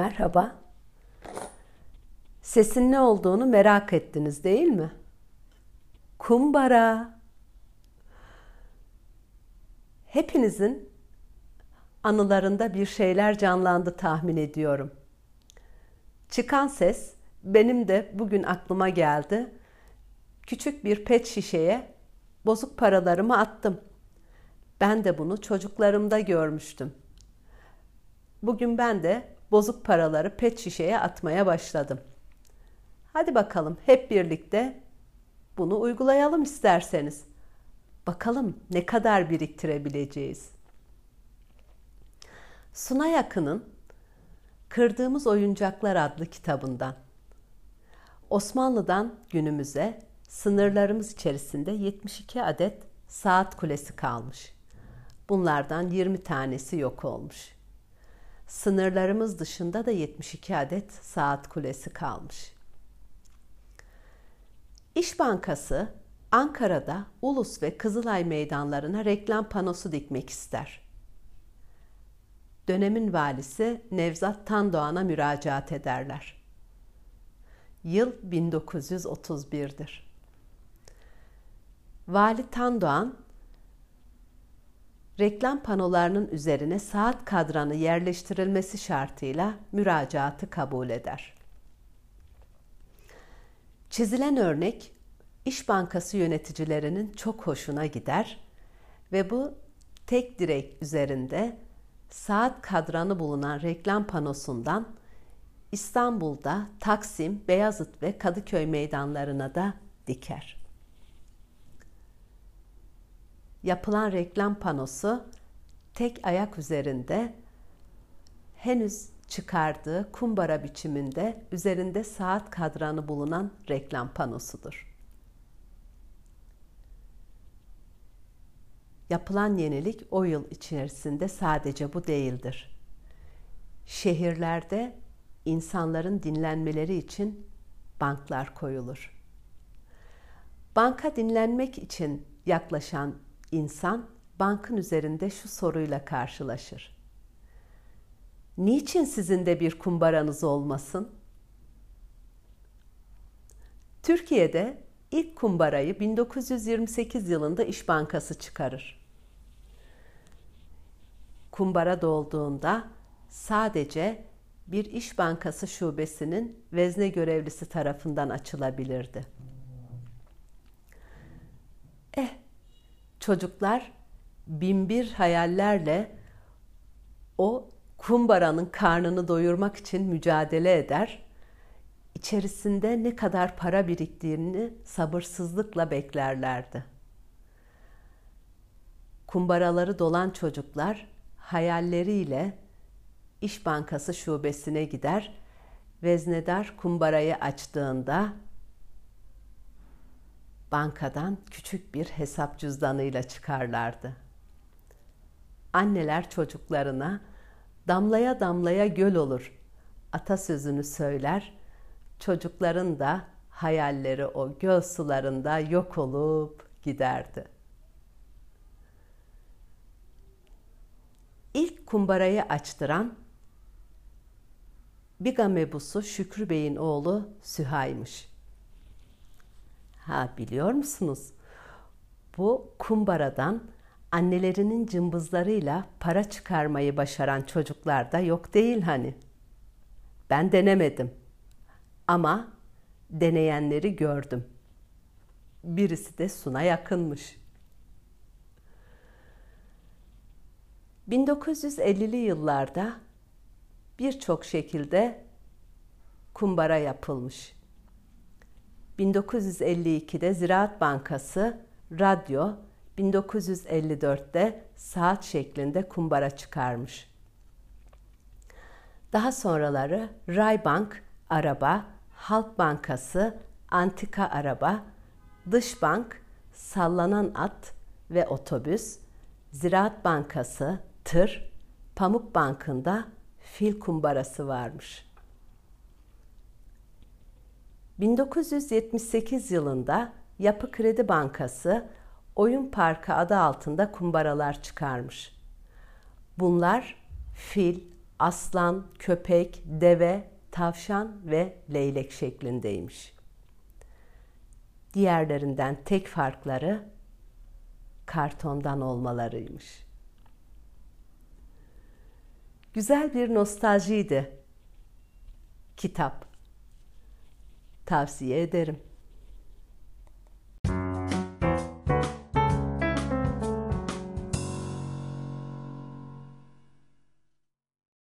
Merhaba. Sesin ne olduğunu merak ettiniz değil mi? Kumbara. Hepinizin anılarında bir şeyler canlandı tahmin ediyorum. Çıkan ses benim de bugün aklıma geldi. Küçük bir pet şişeye bozuk paralarımı attım. Ben de bunu çocuklarımda görmüştüm. Bugün ben de bozuk paraları pet şişeye atmaya başladım. Hadi bakalım hep birlikte bunu uygulayalım isterseniz. Bakalım ne kadar biriktirebileceğiz. Suna Yakın'ın Kırdığımız Oyuncaklar adlı kitabından Osmanlı'dan günümüze sınırlarımız içerisinde 72 adet saat kulesi kalmış. Bunlardan 20 tanesi yok olmuş. Sınırlarımız dışında da 72 adet saat kulesi kalmış. İş Bankası Ankara'da Ulus ve Kızılay meydanlarına reklam panosu dikmek ister. Dönemin valisi Nevzat Tandoğan'a müracaat ederler. Yıl 1931'dir. Vali Tandoğan reklam panolarının üzerine saat kadranı yerleştirilmesi şartıyla müracaatı kabul eder. Çizilen örnek İş Bankası yöneticilerinin çok hoşuna gider ve bu tek direk üzerinde saat kadranı bulunan reklam panosundan İstanbul'da Taksim, Beyazıt ve Kadıköy meydanlarına da diker yapılan reklam panosu tek ayak üzerinde henüz çıkardığı kumbara biçiminde üzerinde saat kadranı bulunan reklam panosudur. Yapılan yenilik o yıl içerisinde sadece bu değildir. Şehirlerde insanların dinlenmeleri için banklar koyulur. Banka dinlenmek için yaklaşan insan bankın üzerinde şu soruyla karşılaşır. Niçin sizin de bir kumbaranız olmasın? Türkiye'de ilk kumbarayı 1928 yılında İş Bankası çıkarır. Kumbara dolduğunda sadece bir İş Bankası şubesinin vezne görevlisi tarafından açılabilirdi. Çocuklar binbir hayallerle o kumbaranın karnını doyurmak için mücadele eder. İçerisinde ne kadar para biriktiğini sabırsızlıkla beklerlerdi. Kumbaraları dolan çocuklar hayalleriyle İş Bankası şubesine gider. Veznedar kumbarayı açtığında bankadan küçük bir hesap cüzdanıyla çıkarlardı. Anneler çocuklarına damlaya damlaya göl olur atasözünü söyler. Çocukların da hayalleri o göl sularında yok olup giderdi. İlk kumbarayı açtıran Biga mebusu Şükrü Bey'in oğlu Süha'ymış. Ha biliyor musunuz? Bu kumbaradan annelerinin cımbızlarıyla para çıkarmayı başaran çocuklar da yok değil hani. Ben denemedim. Ama deneyenleri gördüm. Birisi de Suna yakınmış. 1950'li yıllarda birçok şekilde kumbara yapılmış. 1952'de Ziraat Bankası radyo, 1954'te saat şeklinde kumbara çıkarmış. Daha sonraları Raybank araba, Halk Bankası antika araba, Dış Bank sallanan at ve otobüs, Ziraat Bankası tır, Pamuk Bankı'nda fil kumbarası varmış.'' 1978 yılında Yapı Kredi Bankası Oyun Parkı adı altında kumbaralar çıkarmış. Bunlar fil, aslan, köpek, deve, tavşan ve leylek şeklindeymiş. Diğerlerinden tek farkları kartondan olmalarıymış. Güzel bir nostaljiydi kitap. Tavsiye ederim.